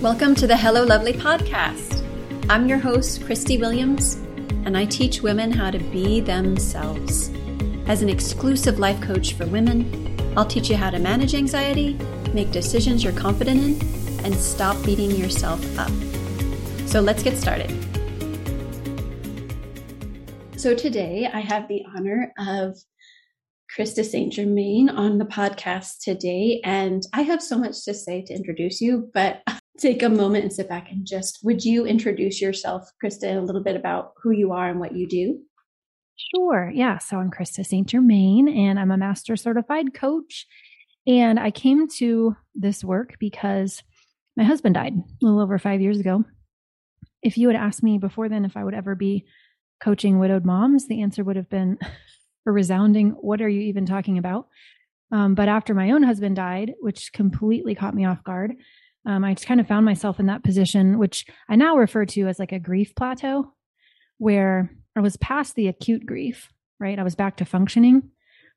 Welcome to the Hello Lovely podcast. I'm your host, Christy Williams, and I teach women how to be themselves. As an exclusive life coach for women, I'll teach you how to manage anxiety, make decisions you're confident in, and stop beating yourself up. So let's get started. So today I have the honor of Krista St. Germain on the podcast today, and I have so much to say to introduce you, but take a moment and sit back and just would you introduce yourself, Krista, a little bit about who you are and what you do? Sure. Yeah. So I'm Krista St. Germain and I'm a master certified coach. And I came to this work because my husband died a little over five years ago. If you had asked me before then if I would ever be coaching widowed moms, the answer would have been a resounding, What are you even talking about? Um, but after my own husband died, which completely caught me off guard, um, I just kind of found myself in that position, which I now refer to as like a grief plateau, where I was past the acute grief, right? I was back to functioning,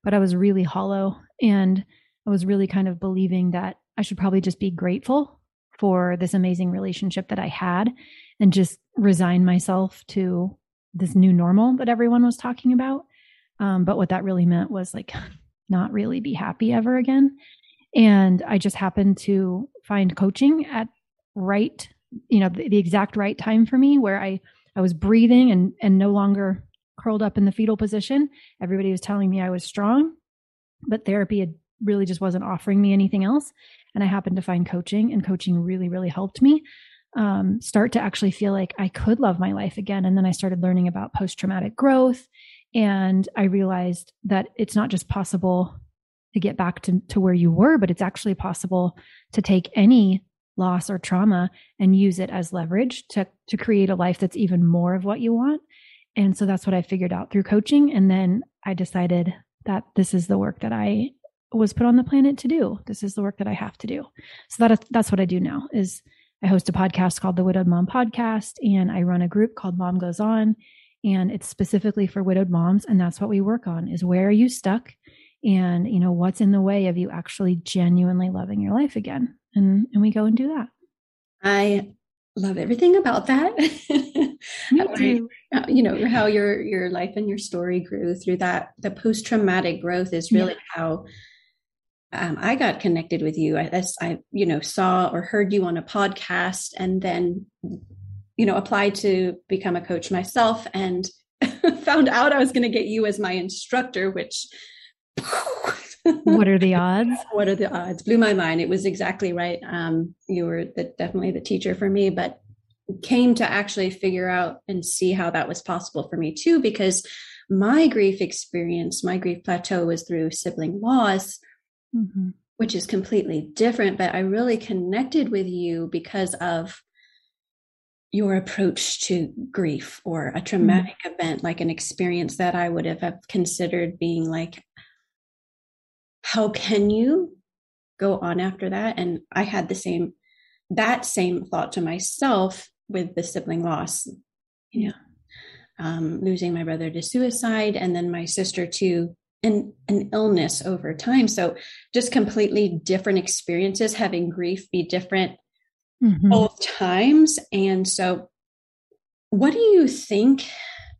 but I was really hollow. And I was really kind of believing that I should probably just be grateful for this amazing relationship that I had and just resign myself to this new normal that everyone was talking about. Um, but what that really meant was like not really be happy ever again. And I just happened to find coaching at right, you know, the, the exact right time for me where I I was breathing and and no longer curled up in the fetal position. Everybody was telling me I was strong, but therapy had really just wasn't offering me anything else. And I happened to find coaching, and coaching really, really helped me um, start to actually feel like I could love my life again. And then I started learning about post traumatic growth. And I realized that it's not just possible to get back to, to where you were, but it's actually possible to take any loss or trauma and use it as leverage to to create a life that's even more of what you want. And so that's what I figured out through coaching and then I decided that this is the work that I was put on the planet to do. This is the work that I have to do. So that that's what I do now is I host a podcast called the Widowed Mom Podcast and I run a group called Mom Goes On and it's specifically for widowed moms and that's what we work on is where are you stuck and you know what's in the way of you actually genuinely loving your life again and and we go and do that i love everything about that Me too. you know how your your life and your story grew through that the post-traumatic growth is really yeah. how um, I got connected with you. I, I, you know, saw or heard you on a podcast, and then, you know, applied to become a coach myself, and found out I was going to get you as my instructor, which what are the odds? What are the odds? Blew my mind. It was exactly right. Um, you were the, definitely the teacher for me, but came to actually figure out and see how that was possible for me too, because my grief experience, my grief plateau was through sibling loss, mm-hmm. which is completely different. But I really connected with you because of your approach to grief or a traumatic mm-hmm. event, like an experience that I would have considered being like how can you go on after that? And i had the same that same thought to myself with the sibling loss you know um, losing my brother to suicide and then my sister to an, an illness over time. So just completely different experiences having grief be different mm-hmm. both times. And so what do you think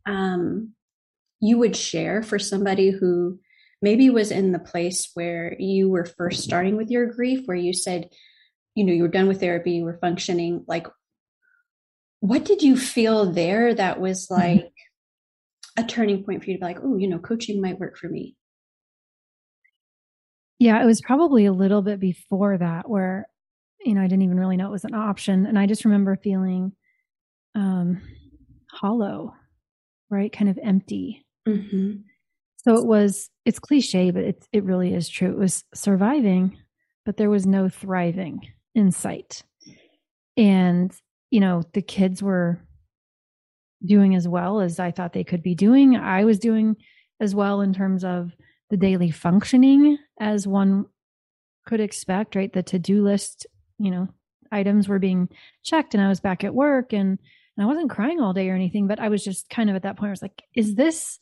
um, you would share for somebody who maybe was in the place where you were first starting with your grief, where you said, you know, you were done with therapy, you were functioning. Like, what did you feel there that was mm-hmm. like mm-hmm. a turning point for you to be like, oh, you know, coaching might work for me? Yeah, it was probably a little bit before that where, you know, I didn't even really know it was an option. And I just remember feeling um hollow, right? Kind of empty. Mm-hmm. So it was, it's cliche, but it, it really is true. It was surviving, but there was no thriving in sight. And, you know, the kids were doing as well as I thought they could be doing. I was doing as well in terms of the daily functioning as one could expect, right? The to do list, you know, items were being checked and I was back at work and, and I wasn't crying all day or anything, but I was just kind of at that point, I was like, is this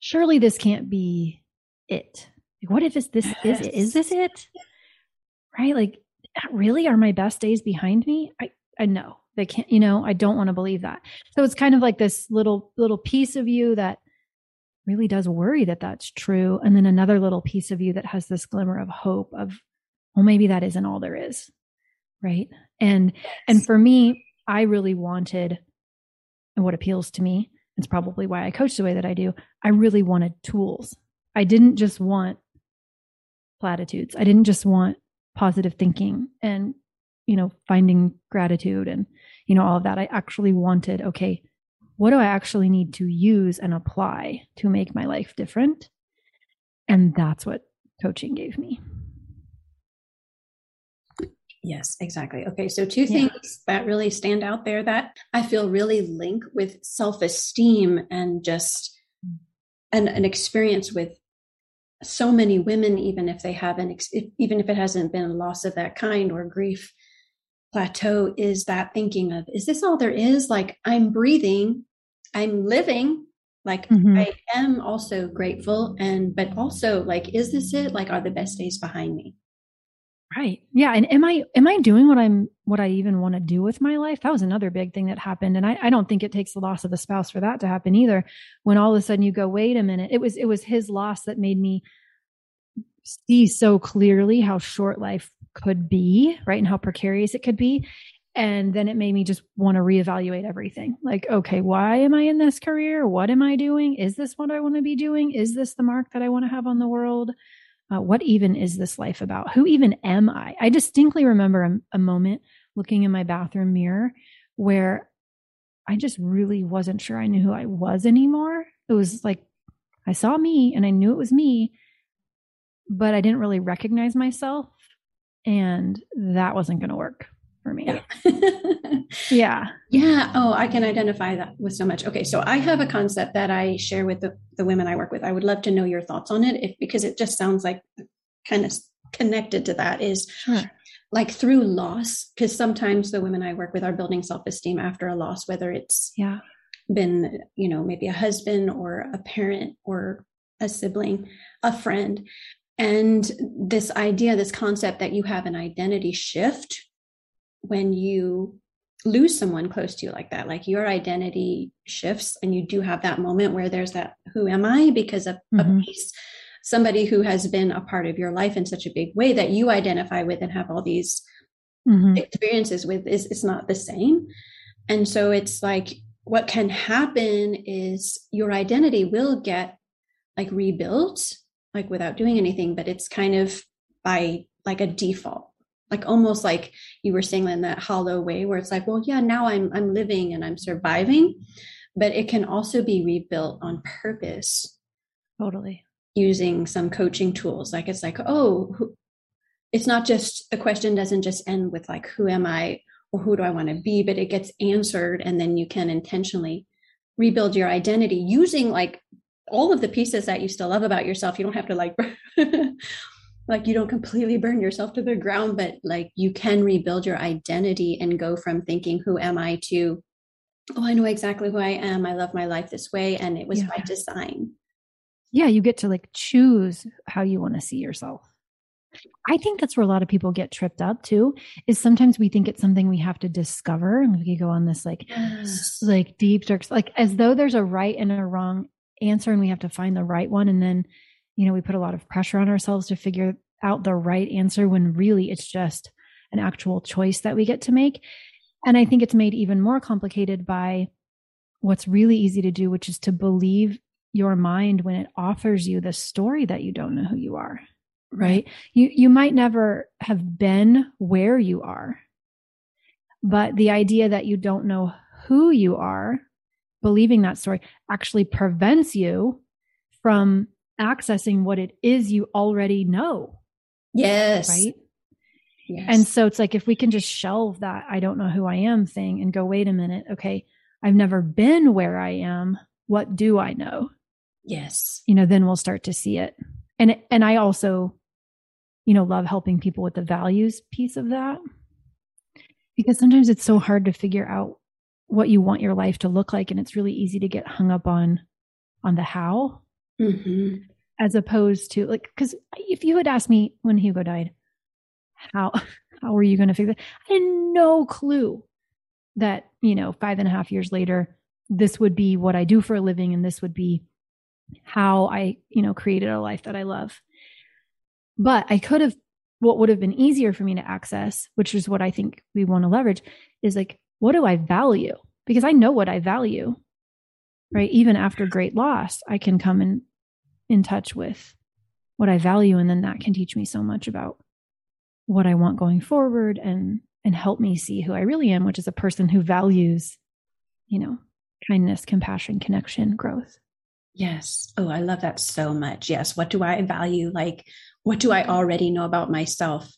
surely this can't be it. Like, what if it's this is it? Is this it? Right? Like really are my best days behind me? I, I know they can't, you know, I don't want to believe that. So it's kind of like this little, little piece of you that really does worry that that's true. And then another little piece of you that has this glimmer of hope of, well, maybe that isn't all there is. Right. And, yes. and for me, I really wanted, and what appeals to me, it's probably why I coach the way that I do. I really wanted tools. I didn't just want platitudes. I didn't just want positive thinking and, you know, finding gratitude and, you know, all of that. I actually wanted, okay, what do I actually need to use and apply to make my life different? And that's what coaching gave me. Yes, exactly. Okay, so two things that really stand out there that I feel really link with self esteem and just an, an experience with so many women, even if they haven't, even if it hasn't been a loss of that kind or grief plateau, is that thinking of, is this all there is? Like, I'm breathing, I'm living, like, mm-hmm. I am also grateful. And, but also, like, is this it? Like, are the best days behind me? Right. Yeah. And am I am I doing what I'm what I even want to do with my life? That was another big thing that happened. And I, I don't think it takes the loss of a spouse for that to happen either. When all of a sudden you go, wait a minute, it was it was his loss that made me see so clearly how short life could be, right? And how precarious it could be. And then it made me just want to reevaluate everything. Like, okay, why am I in this career? What am I doing? Is this what I want to be doing? Is this the mark that I want to have on the world? Uh, what even is this life about? Who even am I? I distinctly remember a, a moment looking in my bathroom mirror where I just really wasn't sure I knew who I was anymore. It was like I saw me and I knew it was me, but I didn't really recognize myself. And that wasn't going to work for me. Yeah. yeah. Yeah. Oh, I can identify that with so much. Okay. So I have a concept that I share with the, the women I work with. I would love to know your thoughts on it if, because it just sounds like kind of connected to that is sure. like through loss. Cause sometimes the women I work with are building self-esteem after a loss, whether it's yeah been, you know, maybe a husband or a parent or a sibling, a friend. And this idea, this concept that you have an identity shift when you lose someone close to you like that like your identity shifts and you do have that moment where there's that who am i because of mm-hmm. a piece somebody who has been a part of your life in such a big way that you identify with and have all these mm-hmm. experiences with is it's not the same and so it's like what can happen is your identity will get like rebuilt like without doing anything but it's kind of by like a default like almost like you were saying in that hollow way where it's like well yeah now i'm i'm living and i'm surviving but it can also be rebuilt on purpose. Totally. Using some coaching tools. Like it's like oh who, it's not just the question doesn't just end with like who am i or who do i want to be but it gets answered and then you can intentionally rebuild your identity using like all of the pieces that you still love about yourself. You don't have to like like you don't completely burn yourself to the ground but like you can rebuild your identity and go from thinking who am i to oh i know exactly who i am i love my life this way and it was yeah. by design yeah you get to like choose how you want to see yourself I think that's where a lot of people get tripped up too. Is sometimes we think it's something we have to discover, and we go on this like, like deep dark, like as though there's a right and a wrong answer, and we have to find the right one. And then you know, we put a lot of pressure on ourselves to figure out the right answer when really it's just an actual choice that we get to make. And I think it's made even more complicated by what's really easy to do, which is to believe your mind when it offers you the story that you don't know who you are. Right. You you might never have been where you are. But the idea that you don't know who you are, believing that story actually prevents you from accessing what it is you already know. Yes. Right. Yes. And so it's like if we can just shelve that I don't know who I am thing and go, wait a minute, okay, I've never been where I am. What do I know? Yes. You know, then we'll start to see it. And and I also, you know, love helping people with the values piece of that. Because sometimes it's so hard to figure out what you want your life to look like and it's really easy to get hung up on on the how mm-hmm. As opposed to like because if you had asked me when Hugo died, how how are you going to fix it? I had no clue that, you know, five and a half years later, this would be what I do for a living and this would be how I, you know, created a life that I love. But I could have, what would have been easier for me to access, which is what I think we want to leverage, is like, what do I value? Because I know what I value, right? Even after great loss, I can come in, in touch with what I value. And then that can teach me so much about what I want going forward and and help me see who I really am, which is a person who values, you know, kindness, compassion, connection, growth. Yes. Oh, I love that so much. Yes. What do I value? Like, what do I already know about myself?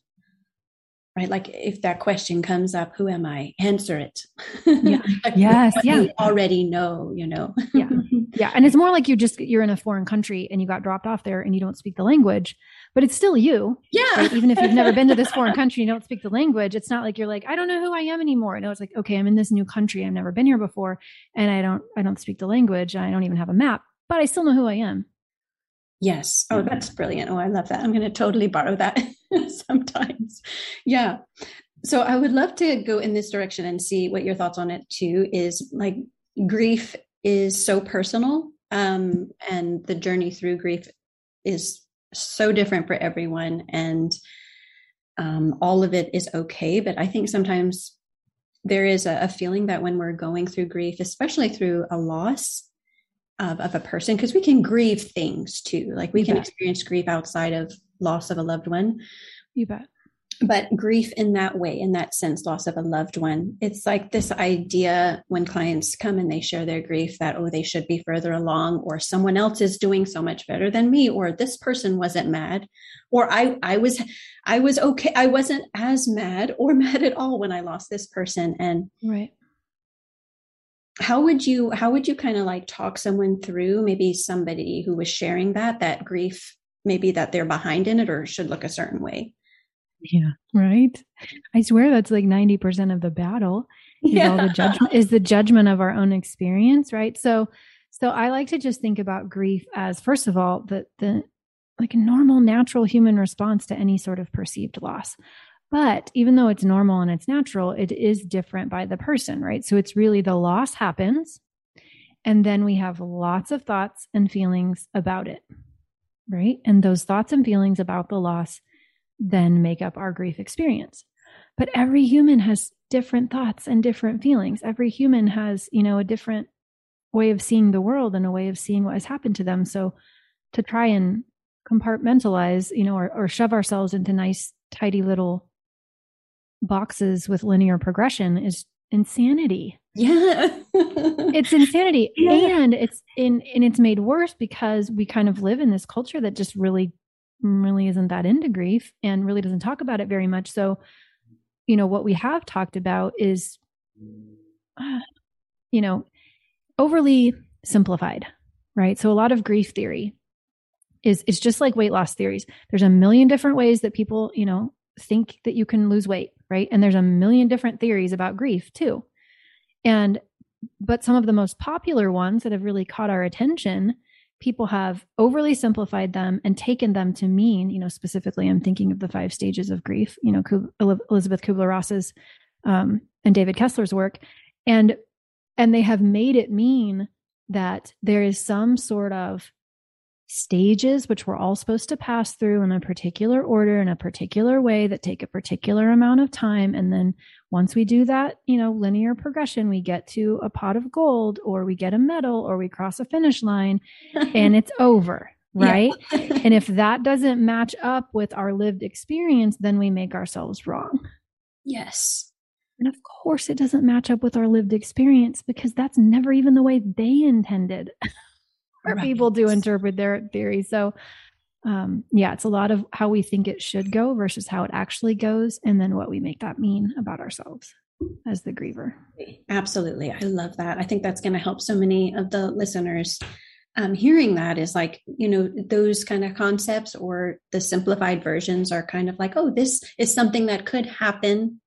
Right. Like, if that question comes up, who am I? Answer it. Yeah. like, yes. Yeah. already know, you know. yeah. Yeah. And it's more like you just, you're in a foreign country and you got dropped off there and you don't speak the language but it's still you. Yeah. Right? Even if you've never been to this foreign country, you don't speak the language. It's not like you're like, I don't know who I am anymore. No, it's like, okay, I'm in this new country. I've never been here before. And I don't, I don't speak the language. I don't even have a map, but I still know who I am. Yes. Oh, that's brilliant. Oh, I love that. I'm going to totally borrow that sometimes. Yeah. So I would love to go in this direction and see what your thoughts on it too is like grief is so personal um, and the journey through grief is so different for everyone and um, all of it is okay but i think sometimes there is a, a, feeling that when we're going through grief especially through a loss of, of a person because we can grieve things too like we can experience grief outside of loss of a loved one. You bet. But grief in that way in that sense loss of a loved one. It's like this idea when clients come and they share their grief that oh they should be further along or someone else is doing so much better than me or this person wasn't mad or i i was i was okay i wasn't as mad or mad at all when i lost this person. And right. how would you how would you kind of like talk someone through maybe somebody who was sharing that that grief maybe that they're behind in it or should look a certain way yeah, right. I swear that's like 90% of the battle is yeah. all the judgment is the judgment of our own experience, right? So so I like to just think about grief as first of all the the like a normal natural human response to any sort of perceived loss. But even though it's normal and it's natural, it is different by the person, right? So it's really the loss happens and then we have lots of thoughts and feelings about it. Right? And those thoughts and feelings about the loss then make up our grief experience. But every human has different thoughts and different feelings. Every human has, you know, a different way of seeing the world and a way of seeing what has happened to them. So to try and compartmentalize, you know, or, or shove ourselves into nice, tidy little boxes with linear progression is insanity. Yeah. it's insanity. Yeah. And it's in and it's made worse because we kind of live in this culture that just really really isn't that into grief and really doesn't talk about it very much. So, you know, what we have talked about is, uh, you know, overly simplified, right? So, a lot of grief theory is is just like weight loss theories. There's a million different ways that people, you know, think that you can lose weight, right? And there's a million different theories about grief too. And but some of the most popular ones that have really caught our attention people have overly simplified them and taken them to mean, you know, specifically, I'm thinking of the five stages of grief, you know, Elizabeth Kubler Ross's um, and David Kessler's work, and and they have made it mean that there is some sort of stages which we're all supposed to pass through in a particular order in a particular way that take a particular amount of time. And then once we do that you know linear progression we get to a pot of gold or we get a medal or we cross a finish line and it's over right? And if that doesn't match up with our lived experience then we make ourselves wrong. Yes. And of course it doesn't match up with our lived experience because that's never even the way they intended for right. people to interpret their theory. So, um, yeah, it's a lot of how we think it should go versus how it actually goes, and then what we make that mean about ourselves as the griever. Absolutely. I love that. I think that's going to help so many of the listeners. Um, hearing that is like, you know, those kind of concepts or the simplified versions are kind of like, oh, this is something that could happen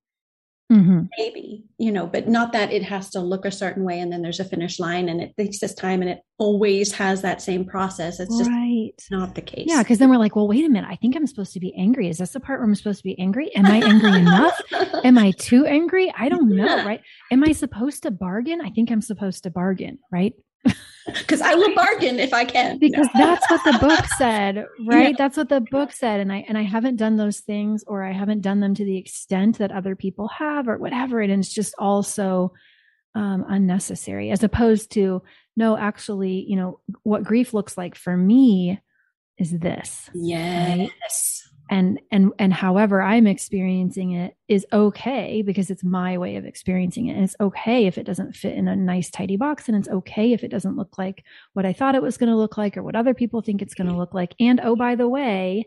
mm-hmm. maybe you know but not that it has to look a certain way and then there's a finish line and it takes this time and it always has that same process. It's just right. not the case. Yeah because then we're like well wait a minute. I think i'm supposed to be angry. Is this the part where i'm supposed to be angry? Am i angry enough? Am i too angry? I don't know yeah. right? Am i supposed to bargain? I think i'm supposed to bargain right because I will bargain if I can. Because that's what the book said, right? That's what the book said, and I and I haven't done those things, or I haven't done them to the extent that other people have, or whatever. And it's just also um, unnecessary, as opposed to no, actually, you know, what grief looks like for me is this. Yes. Right? And and and however i'm experiencing it is okay because it's my way of experiencing it. And it's okay if it doesn't fit in a nice tidy box and it's okay if it doesn't look like what i thought it was going to look like or what other people think it's going to look like. And oh by the way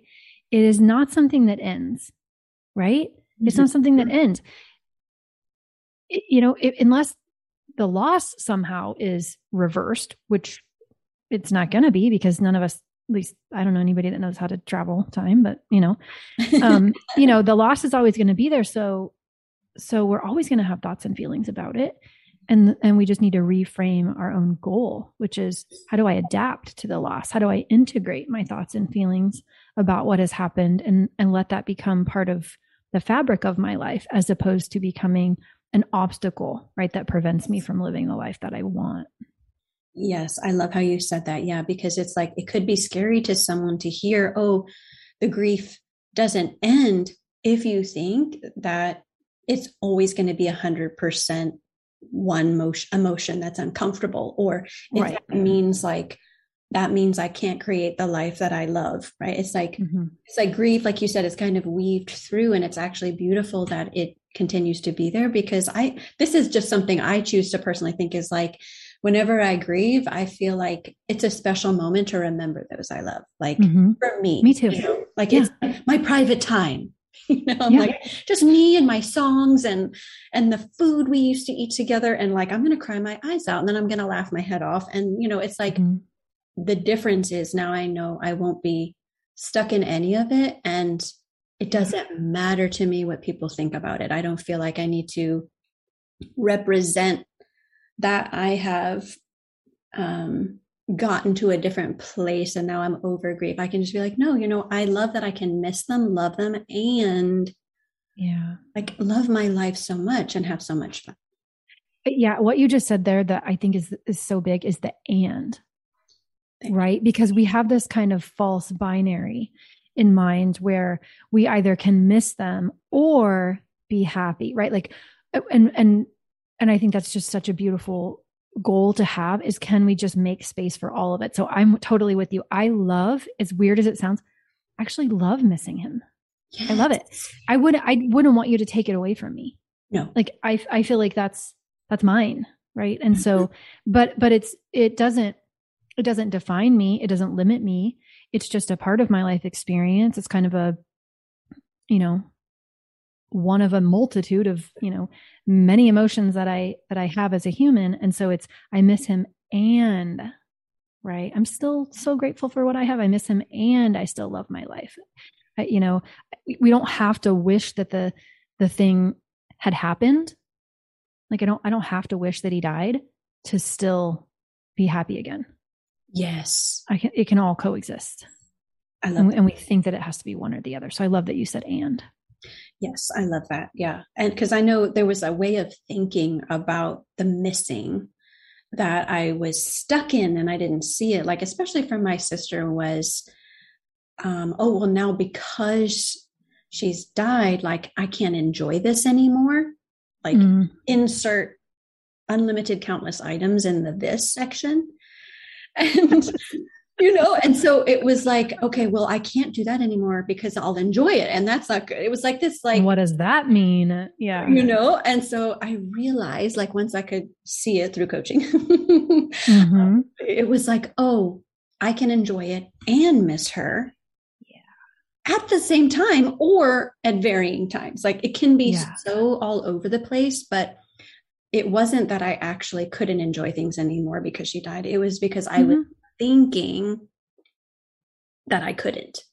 it is not something that ends right? It's not something that mm-hmm. ends. It, you know it, unless the loss somehow is reversed which it's not going to be because none of us least I don't know anybody that knows how to travel time, but you know, um, you know, the loss is always going to be there. So, so we're always going to have thoughts and feelings about it. And, and we just need to reframe our own goal, which is how do I adapt to the loss? How do I integrate my thoughts and feelings about what has happened and, and let that become part of the fabric of my life as opposed to becoming an obstacle, right? That prevents me from living the life that I want. Yes, I love how you said that. Yeah, because it's like it could be scary to someone to hear, oh, the grief doesn't end if you think that it's always going to be a hundred percent one motion, emotion that's uncomfortable, or it right. means like that means I can't create the life that I love, right? It's like mm-hmm. it's like grief, like you said, it's kind of weaved through, and it's actually beautiful that it continues to be there because I this is just something I choose to personally think is like whenever I grieve, I feel like it's a special moment to remember those I love. Like mm-hmm. for me, me too. You know, like yeah. it's my private time. You know, I'm yeah. like just me and my songs and and the food we used to eat together. And like I'm gonna cry my eyes out and then I'm gonna laugh my head off. And you know, it's like mm-hmm. the difference is now I know I won't be stuck in any of it. And it doesn't matter to me what people think about it. I don't feel like I need to represent that I have um, gotten to a different place and now I'm over grief. I can just be like, no, you know, I love that I can miss them, love them, and yeah, like love my life so much and have so much fun. Yeah, what you just said there that I think is is so big is the and. Thank right? Because we have this kind of false binary in mind where we either can miss them or be happy, right? Like and and and I think that's just such a beautiful goal to have is can we just make space for all of it? So I'm totally with you. I love, as weird as it sounds, I actually love missing him. Yes. I love it. I would I wouldn't want you to take it away from me. No. Like I I feel like that's that's mine, right? And so mm-hmm. but but it's it doesn't it doesn't define me, it doesn't limit me. It's just a part of my life experience. It's kind of a you know, one of a multitude of you know many emotions that i that i have as a human. And so it's i miss him and right? I'm still so grateful for what i have. I miss him and i still love my life. I, you know we don't have to wish that the the thing had happened. Like i don't i don't have to wish that he died to still be happy again. Yes. I can it can all coexist. I love and, and we think that it has to be one or the other. So i love that you said and Yes, I love that. Yeah. And because I know there was a way of thinking about the missing that I was stuck in and I didn't see it. Like, especially for my sister, was, um, oh, well, now because she's died, like, I can't enjoy this anymore. Like, mm. insert unlimited countless items in the this section. And you know and so it was like okay well i can't do that anymore because i'll enjoy it. And that's not good. It was like this like what does that mean? Yeah. You know and so i realized like once i could see it through coaching mm-hmm. it was like oh i can enjoy it and miss her yeah. at the same time or at varying times. Like it can be yeah. so all over the place but it wasn't that i actually couldn't enjoy things anymore because she died. It was because i mm-hmm. was thinking that I couldn't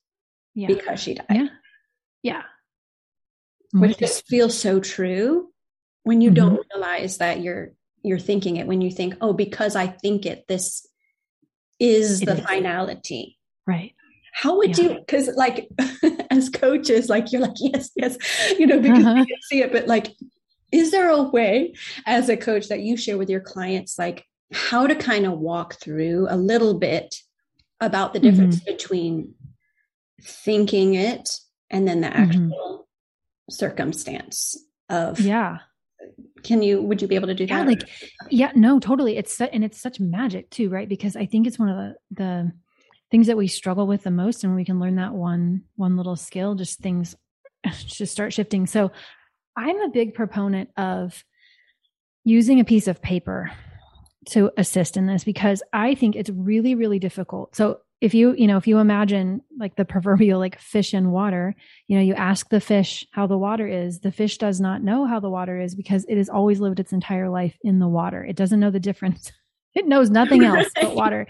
yeah. because she died. Yeah. Yeah. Which just feels so true. when you mm-hmm. don't realize that you're you're thinking it when you think oh because i think it this is it the is. finality right how would yeah. you because like as coaches like you're like yes yes you know because uh-huh. you can see it but like is there a way as a coach that you share with your clients like how to kind of walk through a little bit about the difference mm-hmm. between thinking it and then the mm-hmm. actual mm-hmm. circumstance of yeah can you would you be able to do that like yeah no totally it's and it's such magic too right because i think it's one of the the things that we struggle with the most and we can learn that one one little skill just things just start shifting so i'm a big proponent of using a piece of paper to assist in this because i think it's really really difficult. So if you you know if you imagine like the proverbial like fish in water you know you ask the fish how the water is. The fish does not know how the water is because it has always lived its entire life in the water. It doesn't know the difference. It knows nothing else but water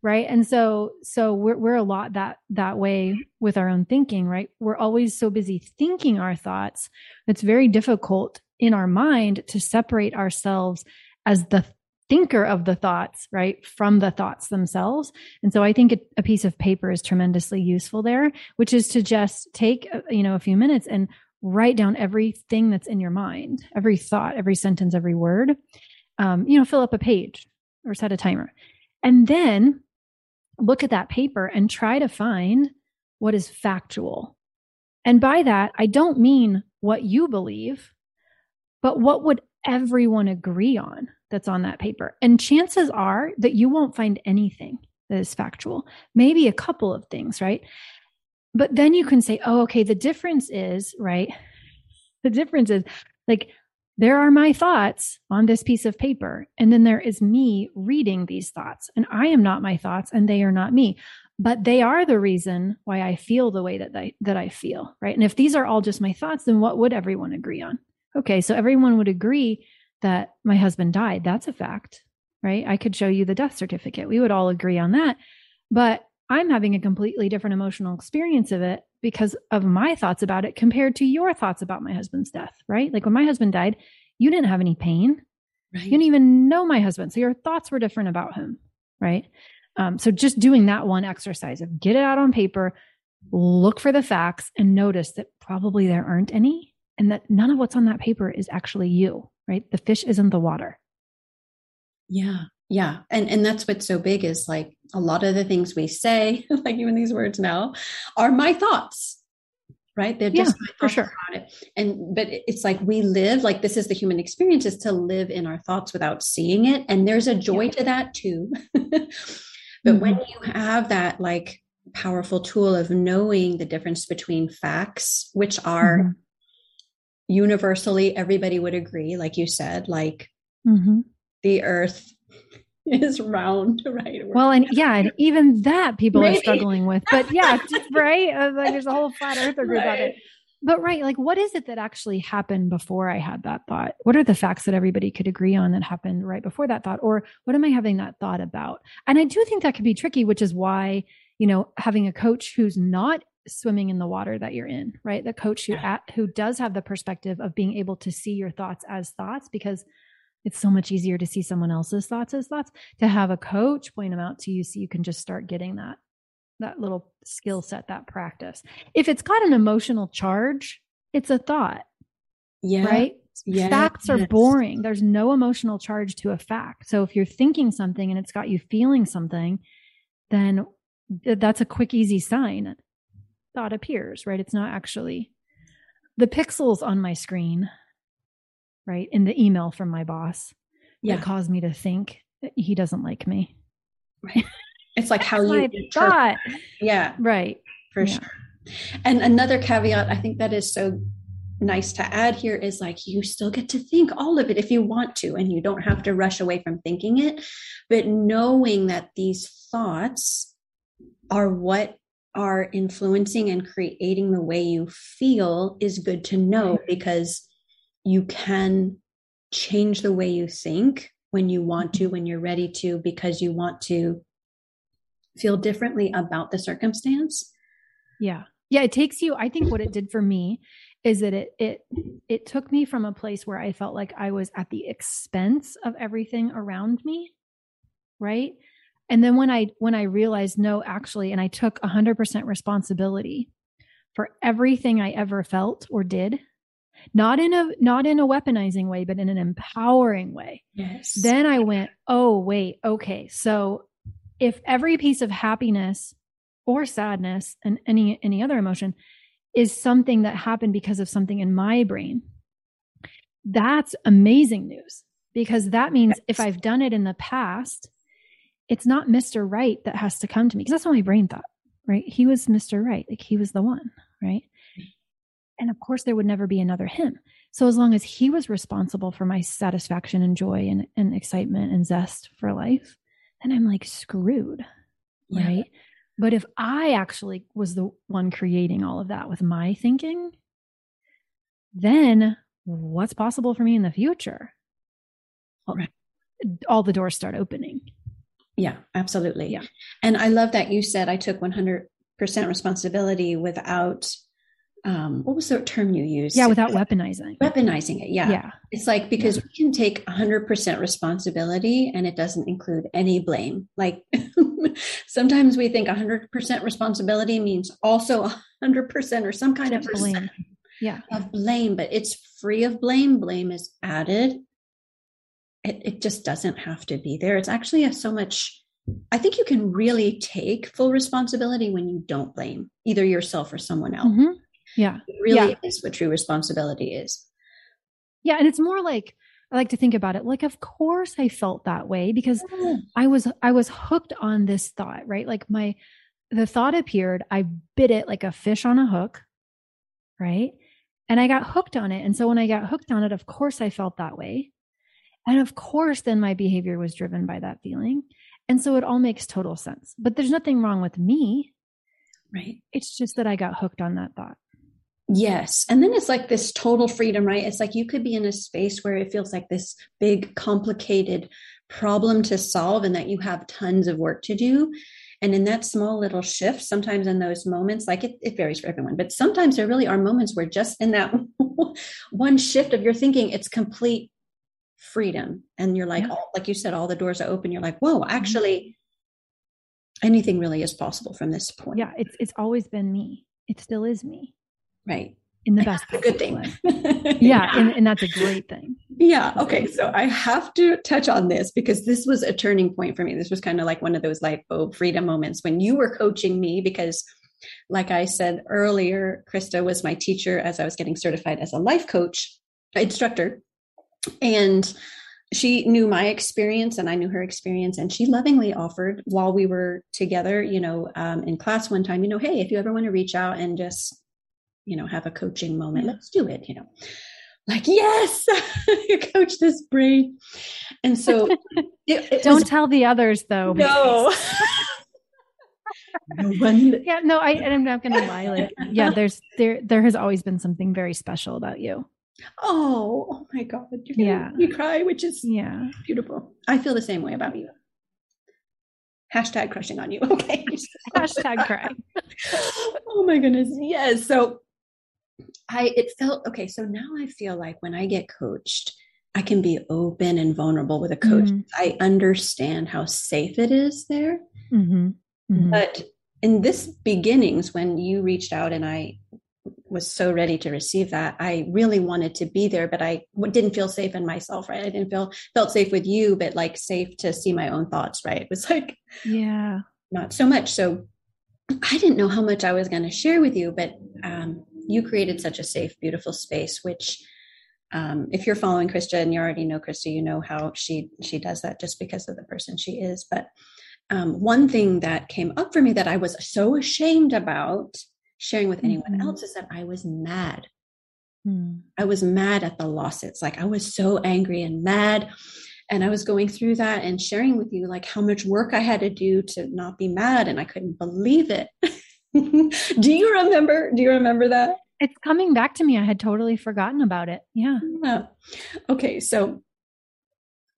right? And so so we're, we're a lot that that way with our own thinking right? We're always so busy thinking our thoughts it's very difficult in our mind to separate ourselves as the thinker of the thoughts right from the thoughts themselves and so i think a, piece of paper is tremendously useful there which is to just take uh, you know a few minutes and write down everything that's in your mind every thought every sentence every word um, you know fill up a page or set a timer. And then look at that paper and try to find what is factual. And by that, I don't mean what you believe, but what would everyone agree on that's on that paper. And chances are that you won't find anything that is factual, maybe a couple of things, right? But then you can say, oh, okay, the difference is, right? The difference is like there are my thoughts on this piece of paper. And then there is me reading these thoughts. And I am not my thoughts and they are not me. But they are the reason why I feel the way that I, that I feel. Right. And if these are all just my thoughts, then what would everyone agree on? Okay. So everyone would agree that my husband died. That's a fact. Right. I could show you the death certificate. We would all agree on that. But I'm having a completely different emotional experience of it because of my thoughts about it compared to your thoughts about my husband's death, right? Like when my husband died, you didn't have any pain. Right. You didn't even know my husband. So your thoughts were different about him, right? Um, so just doing that one exercise of get it out on paper, look for the facts, and notice that probably there aren't any, and that none of what's on that paper is actually you, right? The fish isn't the water. Yeah. Yeah. And and that's what's so big is like a lot of the things we say, like even these words now, are my thoughts. Right. They're just yeah, for sure. it. And but it's like we live like this is the human experience is to live in our thoughts without seeing it. And there's a joy yeah. to that too. but mm-hmm. when you have that like powerful tool of knowing the difference between facts, which are mm-hmm. Universally everybody would agree, like you said, like mm-hmm. the earth is round, right? Well, and yeah, and even that people Maybe. are struggling with. But yeah, right? Uh, like there's a whole flat earther group right. it. But right, like what is it that actually happened before I had that thought? What are the facts that everybody could agree on that happened right before that thought? Or what am I having that thought about? And I do think that could be tricky, which is why, you know, having a coach who's not swimming in the water that you're in, right? The coach who at, who does have the perspective of being able to see your thoughts as thoughts because it's so much easier to see someone else's thoughts as thoughts. To have a coach point them out to you so you can just start getting that that little skill set that practice. If it's got an emotional charge it's a thought yeah. right? Yes. facts are yes. boring. There's no emotional charge to a fact. So if you're thinking something and it's got you feeling something then that's a quick easy sign thought appears right it's not actually the pixels on my screen right? In the email from my boss yeah. that caused me to think he doesn't like me. Right. It's like how you thought. Yeah. Right. For yeah. sure. And another caveat I think that is so nice to add here is like you still get to think all of it if you want to and you don't have to rush away from thinking it but knowing that these thoughts are what are influencing and creating the way you feel is good to know because you can change the way you think when you want to, when you're ready to, because you want to feel differently about the circumstance. Yeah. Yeah. It takes you, I think what it did for me is that it, it, it took me from a place where I felt like I was at the expense of everything around me, right? And then when I when I realized no actually and I took 100% responsibility for everything I ever felt or did, not in a not in a weaponizing way but in an empowering way. Yes. Then I went, "Oh, wait, okay. So if every piece of happiness or sadness and any any other emotion is something that happened because of something in my brain that's amazing news because that means if i've done it in the past it's not mr right that has to come to me because that's what my brain thought right he was mr right like he was the one right and of course there would never be another him so as long as he was responsible for my satisfaction and joy and, and excitement and zest for life then i'm like screwed yeah. right but if I actually was the one creating all of that with my thinking, then what's possible for me in the future? Right. All the doors start opening. Yeah, absolutely. Yeah. And I love that you said I took 100% responsibility without um, what was the term you used? Yeah, without weaponizing. Weaponizing it. Yeah. Yeah. It's like because yeah. we can take 100% responsibility and it doesn't include any blame. Like sometimes we think 100% responsibility means also 100% or some kind of blame. Yeah. Of blame, but it's free of blame. Blame is added. It, it just doesn't have to be there. It's actually a, so much. I think you can really take full responsibility when you don't blame either yourself or someone else. Mm-hmm. Yeah. It really yeah. is what true responsibility is. Yeah. And it's more like, I like to think about it like of course I felt that way because yeah. I was I was hooked on this thought, right? Like my the thought appeared, I bit it like a fish on a hook, right? And I got hooked on it. And so when I got hooked on it, of course I felt that way. And of course then my behavior was driven by that feeling. And so it all makes total sense. But there's nothing wrong with me. Right. It's just that I got hooked on that thought. Yes. And then it's like this total freedom, right? It's like you could be in a space where it feels like this big, complicated problem to solve and that you have tons of work to do. And in that small little shift, sometimes in those moments, like it, it varies for everyone, but sometimes there really are moments where just in that one shift of your thinking, it's complete freedom. And you're like, yeah. oh, like you said, all the doors are open. You're like, whoa, mm-hmm. actually, anything really is possible from this point. Yeah. It's, it's always been me. It still is me. Right. In the best good thing. yeah. And, and that's a great thing. Yeah. Okay. So I have to touch on this because this was a turning point for me. This was kind of like one of those light bulb freedom moments when you were coaching me because like I said earlier, Krista was my teacher as I was getting certified as a life coach instructor. And she knew my experience and I knew her experience. And she lovingly offered while we were together, you know, um, in class one time, you know, hey, if you ever want to reach out and just you know have a coaching moment let's do it you know. Like yes you coach this brain and so it, it don't was, tell the others though no. no one yeah no i i'm not gonna lie like yeah there's there there has always been something very special about you oh oh my god You yeah you cry which is yeah beautiful i feel the same way about you hashtag crushing on you okay hashtag cry oh my goodness yes so I it felt okay. So now I feel like when I get coached, I can be open and vulnerable with a coach. Mm-hmm. I understand how safe it is there. Mm-hmm. Mm-hmm. But in this beginnings, when you reached out and I was so ready to receive that, I really wanted to be there, but I didn't feel safe in myself. Right? I didn't feel felt safe with you, but like safe to see my own thoughts. Right? It was like yeah, not so much. So I didn't know how much I was going to share with you, but um, you created such a safe, beautiful space, which um, if you're following Krista and you already know Krista, you know how she she does that just because of the person she is. But um, one thing that came up for me that I was so ashamed about sharing with anyone mm-hmm. else is that I was mad. Mm. I was mad at the losses. Like I was so angry and mad. And I was going through that and sharing with you like how much work I had to do to not be mad. And I couldn't believe it. do you remember? Do you remember that? It's coming back to me. I had totally forgotten about it. Yeah. yeah. Okay. So,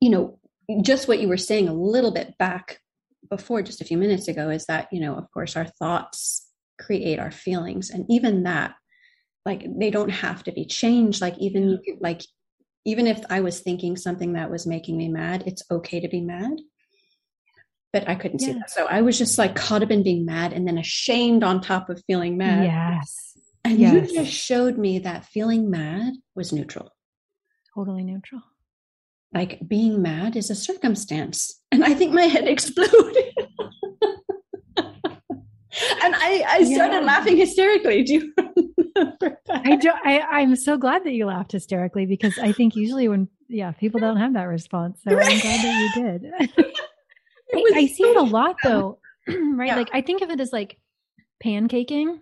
you know, just what you were saying a little bit back before, just a few minutes ago, is that, you know, of course, our thoughts create our feelings. And even that like they don't have to be changed. Like even you could like even if i was thinking something that was making me mad it's okay to be mad. But i couldn't yeah. see that. So i was just like caught up in being mad and then ashamed on top of feeling mad. Yes. And yes. you just showed me that feeling mad was neutral. Totally neutral. Like being mad is a circumstance. And i think my head exploded and I, I started yeah. laughing hysterically. Do you remember that? I do. I, I'm so glad that you laughed hysterically because I think usually when yeah people don't have that response. So right. I'm glad that you did. I, I, see it a lot though, right? Yeah. Like I think of it as like pancaking,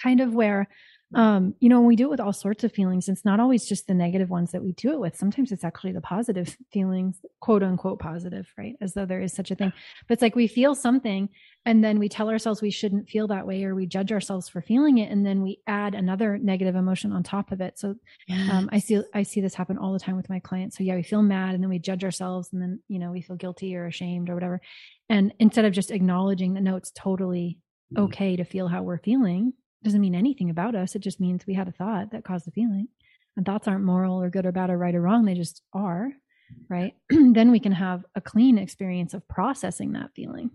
kind of where um, you know, when we do it with all sorts of feelings, it's not always just the negative ones that we do it with. Sometimes it's actually the positive feelings, quote unquote positive, right? As though there is such a thing. But it's like we feel something and then we tell ourselves we shouldn't feel that way or we judge ourselves for feeling it and then we add another negative emotion on top of it. So um, I see I see this happen all the time with my clients. So yeah, we feel mad and then we judge ourselves and then, you know, we feel guilty or ashamed or whatever. And instead of just acknowledging that no, it's totally mm. okay to feel how we're feeling doesn't mean anything about us. It just means we had a thought that caused the feeling. And thoughts aren't moral or good or bad or right or wrong. They just are, right? then we can have a clean experience of processing that feeling.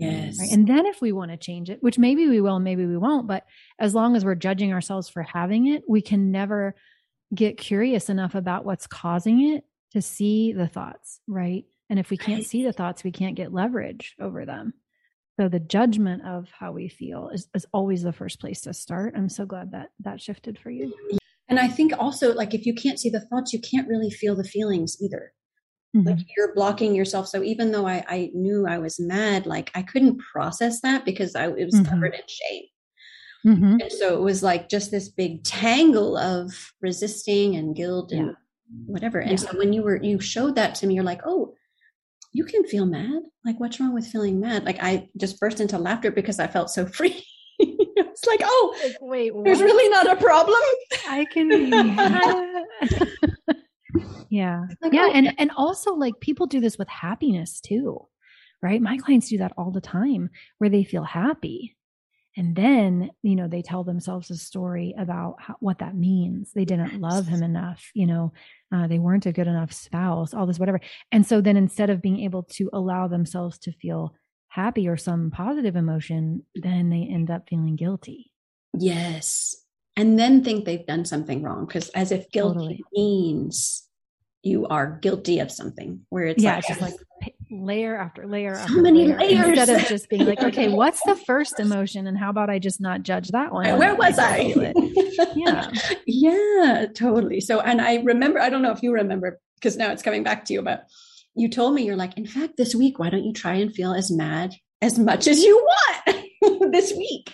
Yes. Right? And then if we want to change it, which maybe we will, maybe we won't, but as long as we're judging ourselves for having it, we can never get curious enough about what's causing it to see the thoughts, right? And if we can't see the thoughts, we can't get leverage over them. So the judgment of how we feel is, is always the first place to start. I'm so glad that that shifted for you. And I think also, like, if you can't see the thoughts, you can't really feel the feelings either. Mm-hmm. Like, you're blocking yourself. So, even though I, I knew I was mad, like, I couldn't process that because I, it was mm-hmm. covered in shame. Mm-hmm. And so it was like just this big tangle of resisting and guilt and yeah. whatever. And yeah. so when you were, you showed that to me, you're like, oh, you can feel mad. Like, what's wrong with feeling mad? Like, I just burst into laughter because I felt so free. it's like, oh, like, wait, what? there's really not a problem. I can be yeah. Like, yeah. Oh. And, and also, like, people do this with happiness too, right? My clients do that all the time where they feel happy and then you know they tell themselves a story about how, what that means they didn't love him enough you know uh, they weren't a good enough spouse all this whatever and so then instead of being able to allow themselves to feel happy or some positive emotion then they end up feeling guilty yes and then think they've done something wrong because as if guilty totally. means you are guilty of something where it's yeah, like, it's like layer after layer so after many layer, layers. instead of just being like okay what's the first emotion and how about i just not judge that one? Where was i? yeah. Yeah totally. So and i remember i don't know if you remember because now it's coming back to you but you told me you're like in fact this week why don't you try and feel as mad as much as you want this week?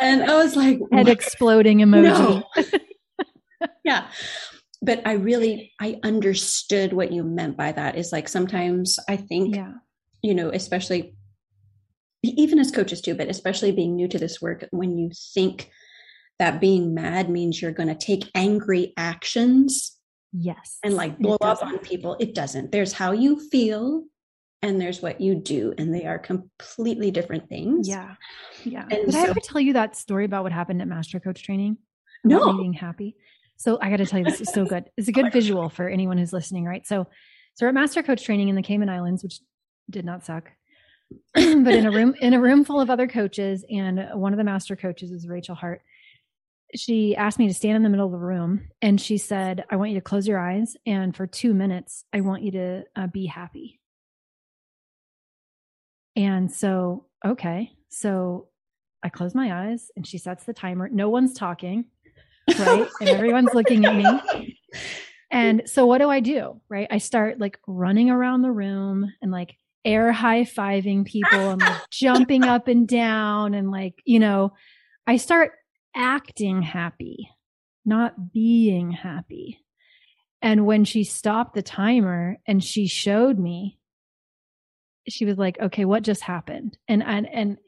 And i was like head exploding emoji. No. yeah but I really I understood what you meant by that. Is like sometimes I think, yeah. you know, especially even as coaches too, but especially being new to this work, when you think that being mad means you're going to take angry actions, yes, and like blow up on people, it doesn't. There's how you feel, and there's what you do, and they are completely different things. Yeah, yeah. And Did so, I ever tell you that story about what happened at Master Coach Training? No, being happy. So I got to tell you, this is so good. It's a good visual for anyone who's listening, right? So, so we're at Master Coach training in the Cayman Islands, which did not suck, but in a room in a room full of other coaches, and one of the master coaches is Rachel Hart. She asked me to stand in the middle of the room, and she said, "I want you to close your eyes, and for two minutes, I want you to uh, be happy." And so, okay, so I close my eyes, and she sets the timer. No one's talking right? and everyone's looking at me. And so what do I do? Right? I start like running around the room and like air high fiving people and like jumping up and down and like, you know, I start acting happy, not being happy. And when she stopped the timer and she showed me, she was like, okay, what just happened? And, and, and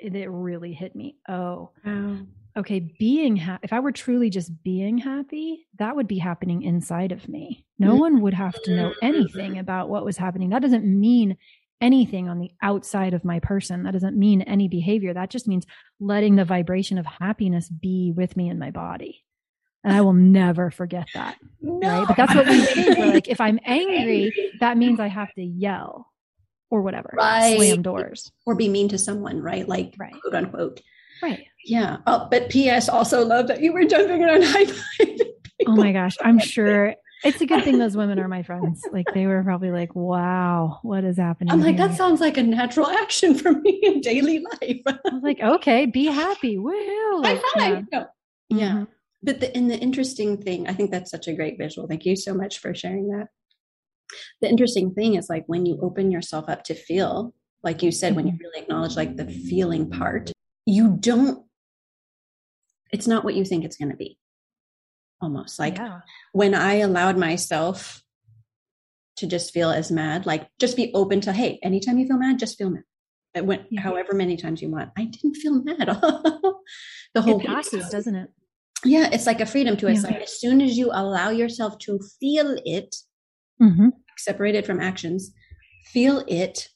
it really hit me. Oh, wow okay, being happy, if I were truly just being happy, that would be happening inside of me. No one would have to know anything about what was happening. That doesn't mean anything on the outside of my person. That doesn't mean any behavior. That just means letting the vibration of happiness be with me in my body. And I will never forget that. No. Right. But that's what we think. We're like, if I'm angry, that means I have to yell or whatever. Right. Slam doors. Or be mean to someone, right? Like right. quote unquote. Right. Yeah. Oh, but P.S. also love that you were jumping around high five. Oh my gosh. I'm sure it's a good thing those women are my friends. Like they were probably like, wow, what is happening? I'm like, here? that sounds like a natural action for me in daily life. I was like, okay, be happy. Woohoo. Like, yeah. No. yeah. Mm-hmm. But the and the interesting thing, I think that's such a great visual. Thank you so much for sharing that. The interesting thing is like when you open yourself up to feel, like you said, when you really acknowledge like the feeling part, you don't, it's not what you think it's going to be almost like yeah. when I allowed myself to just feel as mad, like just be open to, hey, anytime you feel mad, just feel mad. It went yeah. however many times you want. I didn't feel mad. the whole it passes, doesn't it? Yeah, it's like a freedom to it. Yeah. Like as soon as you allow yourself to feel it, mm-hmm. separated from actions, feel it.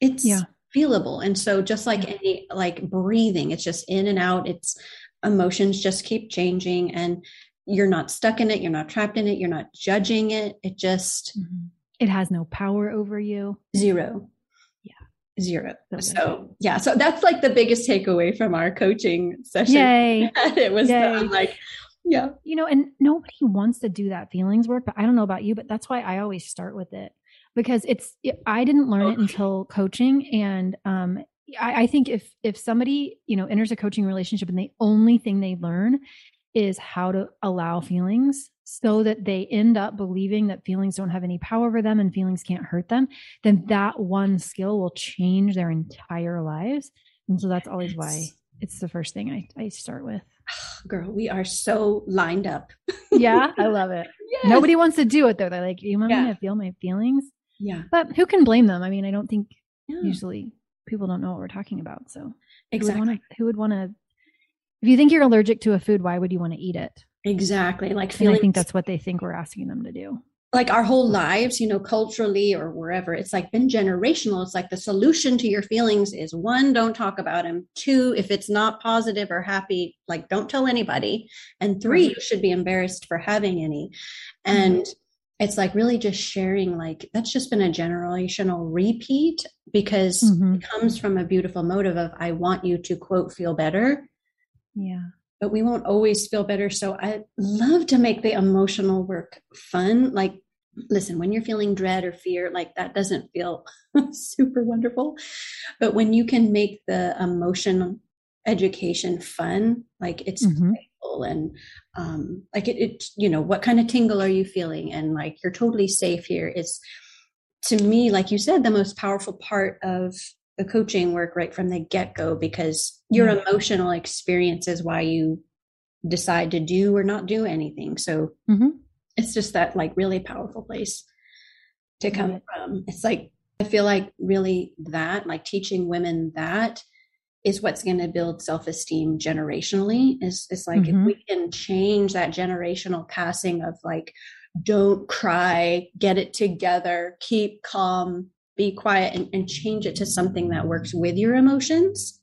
It's yeah. Feelable. And so just like any like breathing, it's just in and out. It's emotions just keep changing and you're not stuck in it. You're not trapped in it. You're not judging it. It just mm-hmm. it has no power over you. Zero. Yeah. Zero. So yeah. So that's like the biggest takeaway from our coaching session. Yay. it was Yay. like yeah. You know and nobody wants to do that feelings work but i don't know about you but that's why i always start with it because it's it, i didn't learn it until coaching and um I, I think if if somebody you know enters a coaching relationship and the only thing they learn is how to allow feelings so that they end up believing that feelings don't have any power over them and feelings can't hurt them, then that one skill will change their entire lives. And so that's always why it's the first thing I, I start with. Girl, we are so lined up. yeah, I love it. Yes. Nobody wants to do it though. They're like, you want yeah. me to feel my feelings? Yeah. But who can blame them? I mean, I don't think yeah. usually people don't know what we're talking about. So exactly, who would want to? If you think you're allergic to a food, why would you want to eat it? Exactly. Like feeling. I think that's what they think we're asking them to do. Like our whole lives, you know, culturally or wherever, it's like been generational. It's like the solution to your feelings is one, don't talk about them. Two, if it's not positive or happy, like don't tell anybody. And three, you should be embarrassed for having any. And mm-hmm it's like really just sharing like that's just been a generational repeat because mm-hmm. it comes from a beautiful motive of i want you to quote feel better. Yeah. But we won't always feel better. So i love to make the emotional work fun. Like listen when you're feeling dread or fear like that doesn't feel super wonderful. But when you can make the emotion education fun like it's mm-hmm and um, like it, it, you know what kind of tingle are you feeling and like you're totally safe here is to me like you said the most powerful part of the coaching work right from the get-go because your mm-hmm. emotional experience is why you decide to do or not do anything so mm-hmm. it's just that like really powerful place to come from it's like i feel like really that like teaching women that is what's going to build self-esteem generationally is it's like mm-hmm. if we can change that generational passing of like don't cry get it together keep calm be quiet and, and change it to something that works with your emotions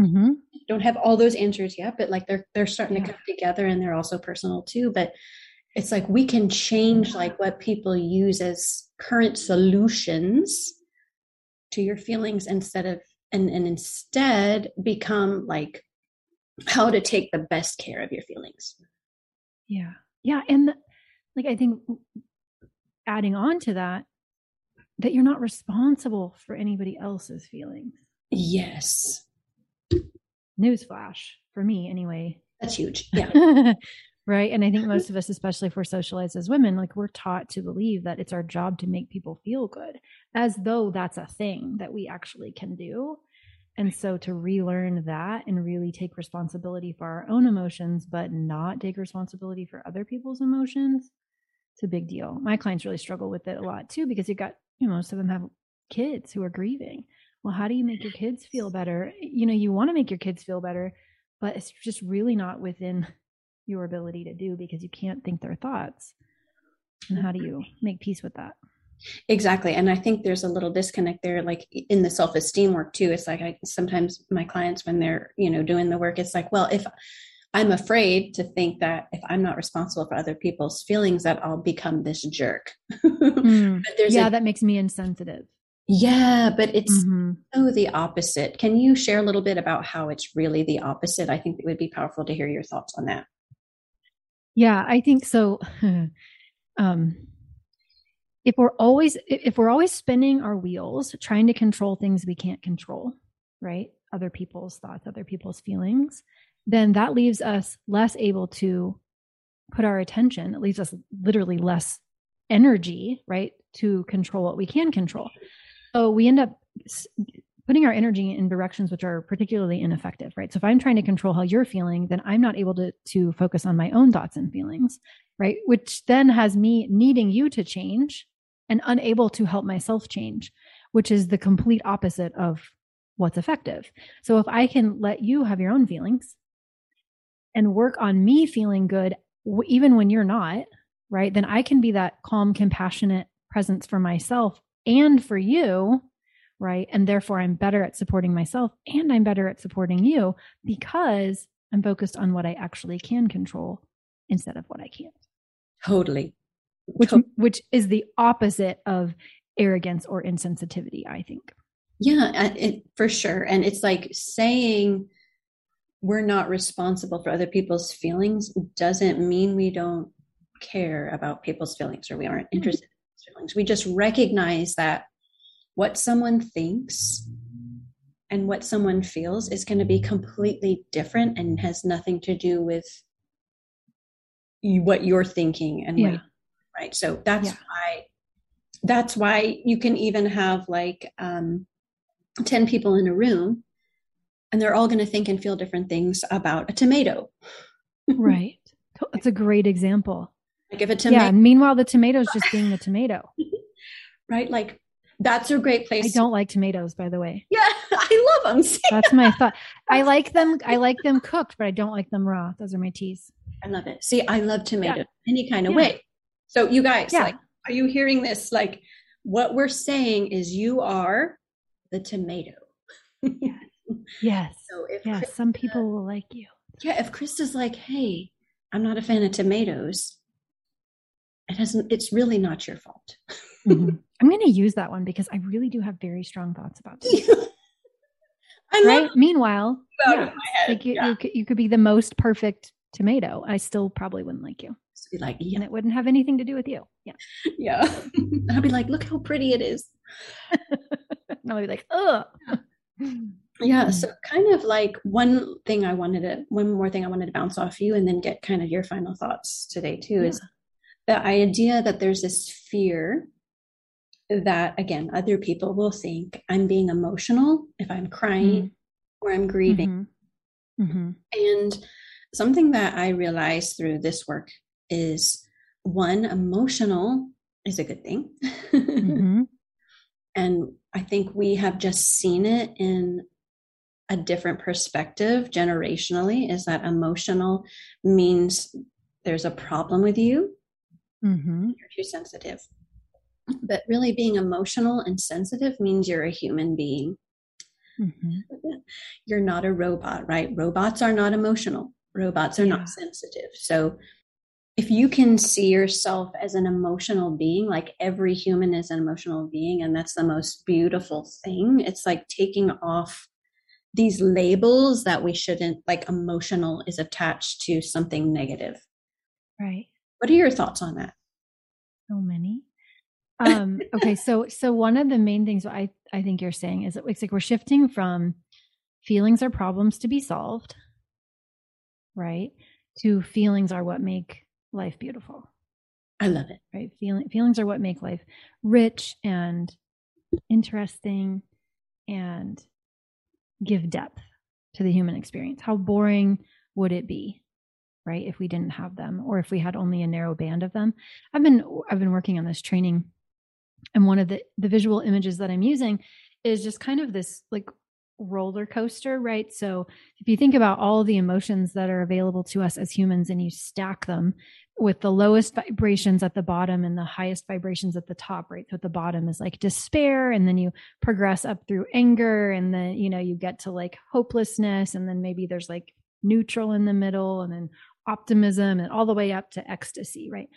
mm-hmm. don't have all those answers yet but like they're they're starting yeah. to come together and they're also personal too but it's like we can change like what people use as current solutions to your feelings instead of and and instead become like how to take the best care of your feelings. Yeah. Yeah and the, like i think adding on to that that you're not responsible for anybody else's feelings. Yes. Newsflash for me anyway. That's huge. Yeah right? And i think most of us especially if we're socialized as women like we're taught to believe that it's our job to make people feel good as though that's a thing that we actually can do. And so to relearn that and really take responsibility for our own emotions but not take responsibility for other people's emotions it's a big deal. My clients really struggle with it a lot too because you've got you know most of them have kids who are grieving. Well how do you make your kids feel better? You know you want to make your kids feel better but it's just really not within your ability to do because you can't think their thoughts. And how do you make peace with that? Exactly. And I think there's a little disconnect there, like in the self esteem work too. It's like I sometimes my clients, when they're, you know, doing the work, it's like, well, if I'm afraid to think that if I'm not responsible for other people's feelings, that I'll become this jerk. mm. yeah, a, that makes me insensitive. Yeah, but it's mm-hmm. so the opposite. Can you share a little bit about how it's really the opposite? I think it would be powerful to hear your thoughts on that. Yeah, I think so. um, if we're always if we're always spinning our wheels trying to control things we can't control right? Other people's thoughts other people's feelings then that leaves us less able to put our attention. It leaves us literally less energy right to control what we can control. So we end up putting our energy in directions which are particularly ineffective right? So if i'm trying to control how you're feeling then i'm not able to to focus on my own thoughts and feelings right? Which then has me needing you to change and unable to help myself change, which is the complete opposite of what's effective. So if I can let you have your own feelings and work on me feeling good, even when you're not, right, then I can be that calm, compassionate presence for myself and for you, right? And therefore, I'm better at supporting myself and I'm better at supporting you because I'm focused on what I actually can control instead of what I can't. Totally which which is the opposite of arrogance or insensitivity i think yeah it, for sure and it's like saying we're not responsible for other people's feelings doesn't mean we don't care about people's feelings or we aren't hmm. interested mm-hmm. in feelings we just recognize that what someone thinks and what someone feels is going to be completely different and has nothing to do with you, what you're thinking and yeah. what right? So that's yeah. why that's why you can even have like um, 10 people in a room and they're all going to think and feel different things about a tomato. Right. That's a great example. Like if a tomato yeah meanwhile the tomato's just being the tomato. Right? Like that's a great place. I don't like tomatoes, by the way. Yeah, I love them. That's my thought. I like them. I like them cooked, but I don't like them raw. Those are my teas. I love it. See, I love tomatoes yeah. any kind of yeah. way. So you guys, yeah. like, are you hearing this? Like, what we're saying is you are the tomato. yes. Yes. So if yeah, Krista, some people will like you. Yeah. If Krista's like, hey, I'm not a fan of tomatoes, it hasn't, it's really not your fault. mm-hmm. I'm going to use that one because I really do have very strong thoughts about this. right. Meanwhile, yeah, like you, yeah. you, could, you could be the most perfect tomato. I still probably wouldn't like you be like, yeah. And it wouldn't have anything to do with you. Yeah. Yeah. I'd be like, look how pretty it is. and I'll be like, oh. Yeah. Mm. So kind of like one thing I wanted to, one more thing I wanted to bounce off you and then get kind of your final thoughts today too yeah. is the idea that there's this fear that again, other people will think I'm being emotional if I'm crying mm-hmm. or I'm grieving. Mm-hmm. Mm-hmm. And something that I realized through this work is one emotional is a good thing mm-hmm. and i think we have just seen it in a different perspective generationally is that emotional means there's a problem with you mm-hmm. you're too sensitive but really being emotional and sensitive means you're a human being mm-hmm. you're not a robot right robots are not emotional robots are yeah. not sensitive so if you can see yourself as an emotional being, like every human is an emotional being, and that's the most beautiful thing, it's like taking off these labels that we shouldn't, like emotional is attached to something negative. Right. What are your thoughts on that? So many. Um, okay, so so one of the main things I I think you're saying is that it's like we're shifting from feelings are problems to be solved, right? To feelings are what make life beautiful. I love it. Right? Feeling feelings are what make life rich and interesting and give depth to the human experience. How boring would it be, right, if we didn't have them or if we had only a narrow band of them? I've been I've been working on this training and one of the the visual images that I'm using is just kind of this like roller coaster, right? So if you think about all the emotions that are available to us as humans and you stack them with the lowest vibrations at the bottom and the highest vibrations at the top, right? So at the bottom is like despair and then you progress up through anger and then, you know, you get to like hopelessness and then maybe there's like neutral in the middle and then optimism and all the way up to ecstasy, right?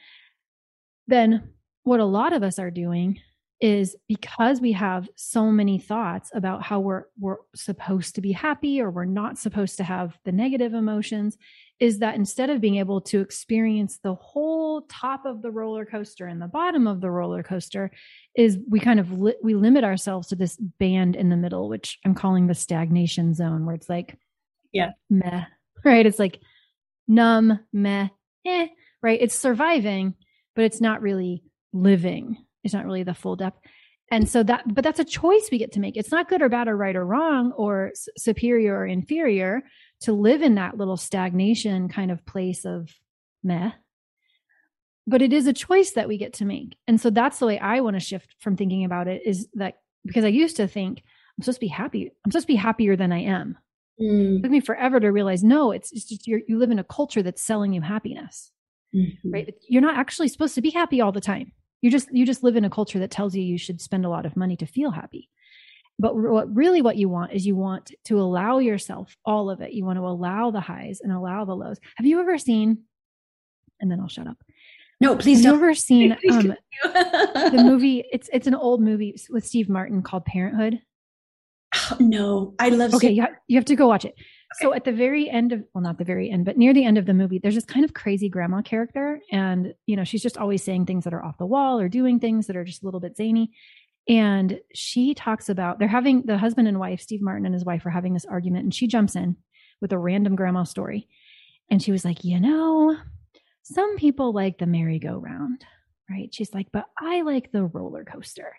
Then what a lot of us are doing is because we have so many thoughts about how we're we're supposed to be happy or we're not supposed to have the negative emotions is that instead of being able to experience the whole top of the roller coaster and the bottom of the roller coaster is we kind of li- we limit ourselves to this band in the middle which i'm calling the stagnation zone where it's like yeah. meh right? It's like numb meh eh right? It's surviving but it's not really living is not really the full depth. And so that but that's a choice we get to make. It's not good or bad or right or wrong or s- superior or inferior to live in that little stagnation kind of place of meh. But it is a choice that we get to make. And so that's the way i want to shift from thinking about it is that because i used to think i'm supposed to be happy i'm supposed to be happier than i am. Mm. it took me forever to realize no it's, it's just you're, you live in a culture that's selling you happiness Mhm. right? You're not actually supposed to be happy all the time you just you just live in a culture that tells you you should spend a lot of money to feel happy. But what really what you want is you want to allow yourself all of it. You want to allow the highs and allow the lows. Have you ever seen and then i'll shut up. No, please have don't. ever seen um, the movie it's it's an old movie with steve martin called parenthood? No, I love. okay you, you have to go watch it so at the very end of well not the very end but near the end of the movie there's this kind of crazy grandma character and you know she's just always saying things that are off the wall or doing things that are just a little bit zany. And she talks about they're having the husband and wife steve martin and his wife are having this argument and she jumps in with a random grandma story. And she was like you know some people like the merry-go-round right? She's like but i like the roller coaster.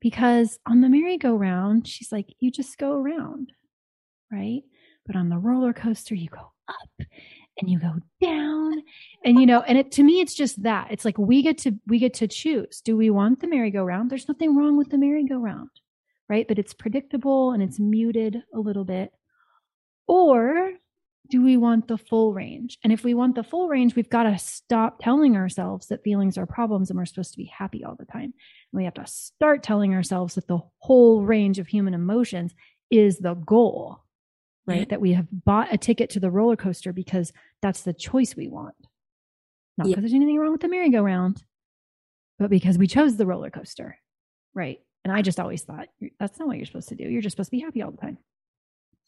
Because on the merry-go-round she's like you just go around right but on the roller coaster you go up and you go down. And you know and it to me it's just that. It's like we get to we get to choose. Do we want the merry-go-round? There's nothing wrong with the merry-go-round right? But it's predictable and it's muted a little bit. Or do we want the full range? And if we want the full range we've got to stop telling ourselves that feelings are problems and we're supposed to be happy all the time. And we have to start telling ourselves that the whole range of human emotions is the goal right? Yeah. That we have bought a ticket to the roller coaster because that's the choice we want. Not Yeah. because there's anything wrong with the merry-go-round, but because we chose the roller coaster. Right. And I just always thought that's not what you're supposed to do. You're just supposed to be happy all the time.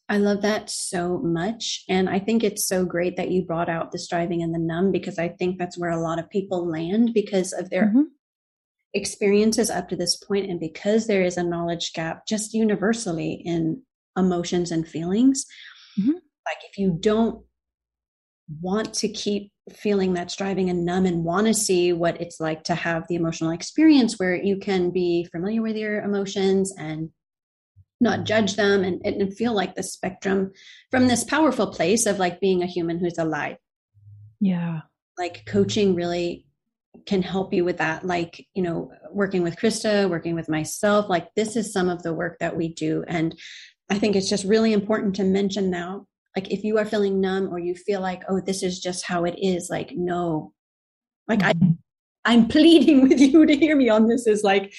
I love that so much. And I think it's so great that you brought out the striving and the numb because I think that's where a lot of people land because of their Mhm. experiences up to this point and because there is a knowledge gap just universally in emotions and feelings. Mhm. Like if you don't want to keep feeling that striving and numb and want to see what it's like to have the emotional experience where you can be familiar with your emotions and not judge them and, and feel like the spectrum from this powerful place of like being a human who's alive Yeah. like coaching really can help you with that like you know working with krista working with myself like this is some of the work that we do and i think it's just really important to mention now like if you are feeling numb or you feel like oh this is just how it is like no. Like i Mhm. i'm pleading with you to hear me on this is like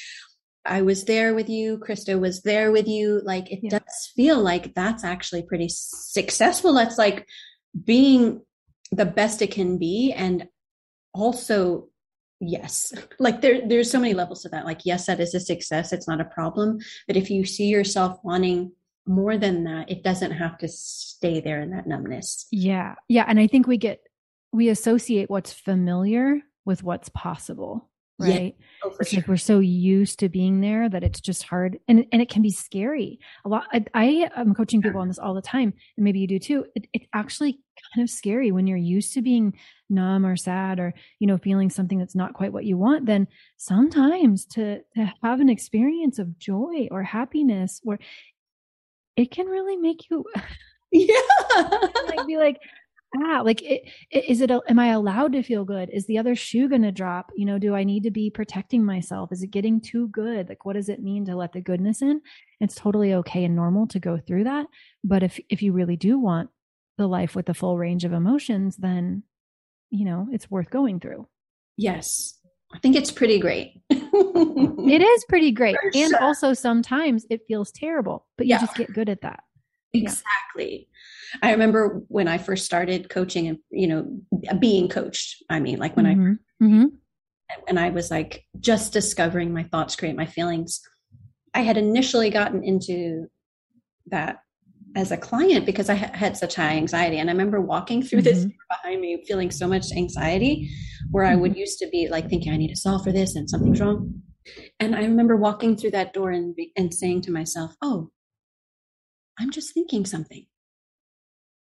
i was there with you krista was there with you like it Yeah. does feel like that's actually pretty successful. That's like being the best it can be and also yes. Like there there's so many levels to that. Like yes that is a success. It's not a problem. But if you see yourself wanting more than that it doesn't have to stay there in that numbness Yeah. Yeah. And I think we get, we associate what's familiar with what's possible. Yeah, Right. oh for it's like we're so used to being there that it's just hard and and it can be scary a lot i, I am coaching people on this all the time and maybe you do too it, it's actually kind of scary when you're used to being numb or sad or you know feeling something that's not quite what you want then sometimes to to have an experience of joy or happiness where it can really make you yeah like be like ah, like, it, is it, am I allowed to feel good? Is the other shoe going to drop? You know, do I need to be protecting myself? Is it getting too good? Like, what does it mean to let the goodness in? It's totally okay and normal to go through that. But if, if you really do want the life with the full range of emotions, then, you know, it's worth going through. Yes. I think it's pretty great. it is pretty great. For and sure. also sometimes it feels terrible, but you yeah. just get good at that. Exactly. Yeah. I remember when I first started coaching and, you know, being coached. I mean, like when mm-hmm. I, mm-hmm. and I was like just discovering my thoughts create my feelings. I had initially gotten into that as a client because I had such high anxiety. And I remember walking through mm-hmm. this behind me, feeling so much anxiety, where I would mm-hmm. used to be like thinking I need to solve for this and something's wrong. And I remember walking through that door and and saying to myself, "Oh, I'm just thinking something."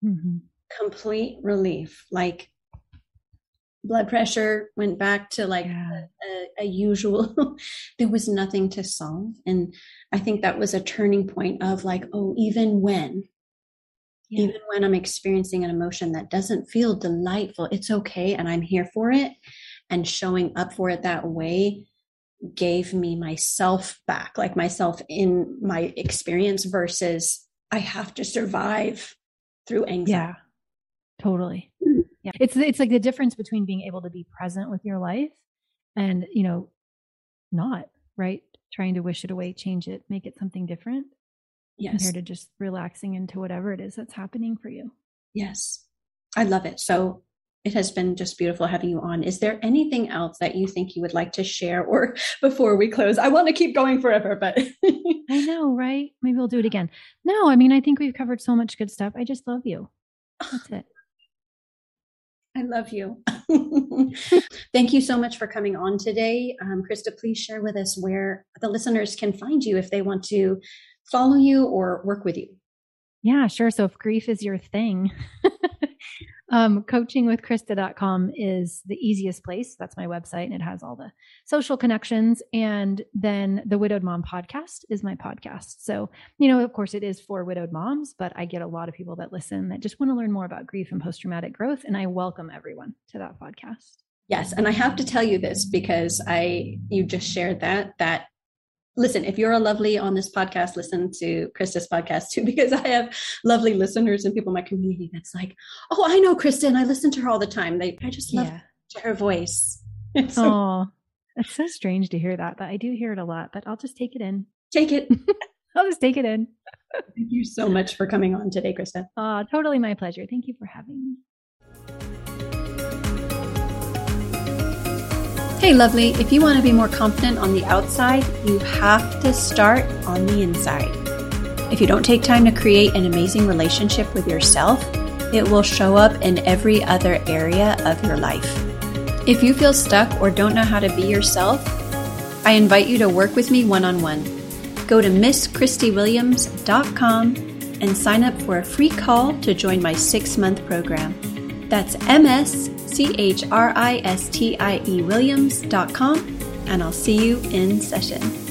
Mm-hmm. Complete relief, like blood pressure went back to like yeah. a, a, usual there was nothing to solve. And i think that was a turning point of like oh even when yeah. even when i'm experiencing an emotion that doesn't feel delightful it's okay and i'm here for it. And showing up for it that way gave me myself back like myself in my experience versus i have to survive through anxiety. Yeah. Totally yeah it's it's like the difference between being able to be present with your life and you know not right trying to wish it away change it make it something different yes compared to just relaxing into whatever it is that's happening for you yes i love it so it has been just beautiful having you on. Is there anything else that you think you would like to share or before we close? I want to keep going forever, but I know, right? Maybe we'll do it again. No, I mean, I think we've covered so much good stuff. I just love you. That's it. I love you. Thank you so much for coming on today. Um, Krista, please share with us where the listeners can find you if they want to follow you or work with you. Yeah, sure. So if grief is your thing, um, coachingwithkrista.com is the easiest place. That's my website, and it has all the social connections. And then the Widowed Mom podcast is my podcast. So, you know, of course, it is for widowed moms, but I get a lot of people that listen that just want to learn more about grief and post traumatic growth. And I welcome everyone to that podcast. Yes, and I have to tell you this because I you just shared that that listen, if you're a lovely on this podcast, listen to Krista's podcast too, because I have lovely listeners and people in my community that's like, oh, I know Krista and I listen to her all the time. They, I just love yeah. her voice. It's so, oh, it's so strange to hear that, but I do hear it a lot, but I'll just take it in. Take it. I'll just take it in. Thank you so much for coming on today, Krista. Oh, totally my pleasure. Thank you for having me. Hey, lovely, if you want to be more confident on the outside, you have to start on the inside. If you don't take time to create an amazing relationship with yourself, it will show up in every other area of your life. If you feel stuck or don't know how to be yourself, I invite you to work with me one on one. Go to MissChristieWilliams.com and sign up for a free call to join my six month program. That's MS C H R I S T I E Williams.com, and I'll see you in session.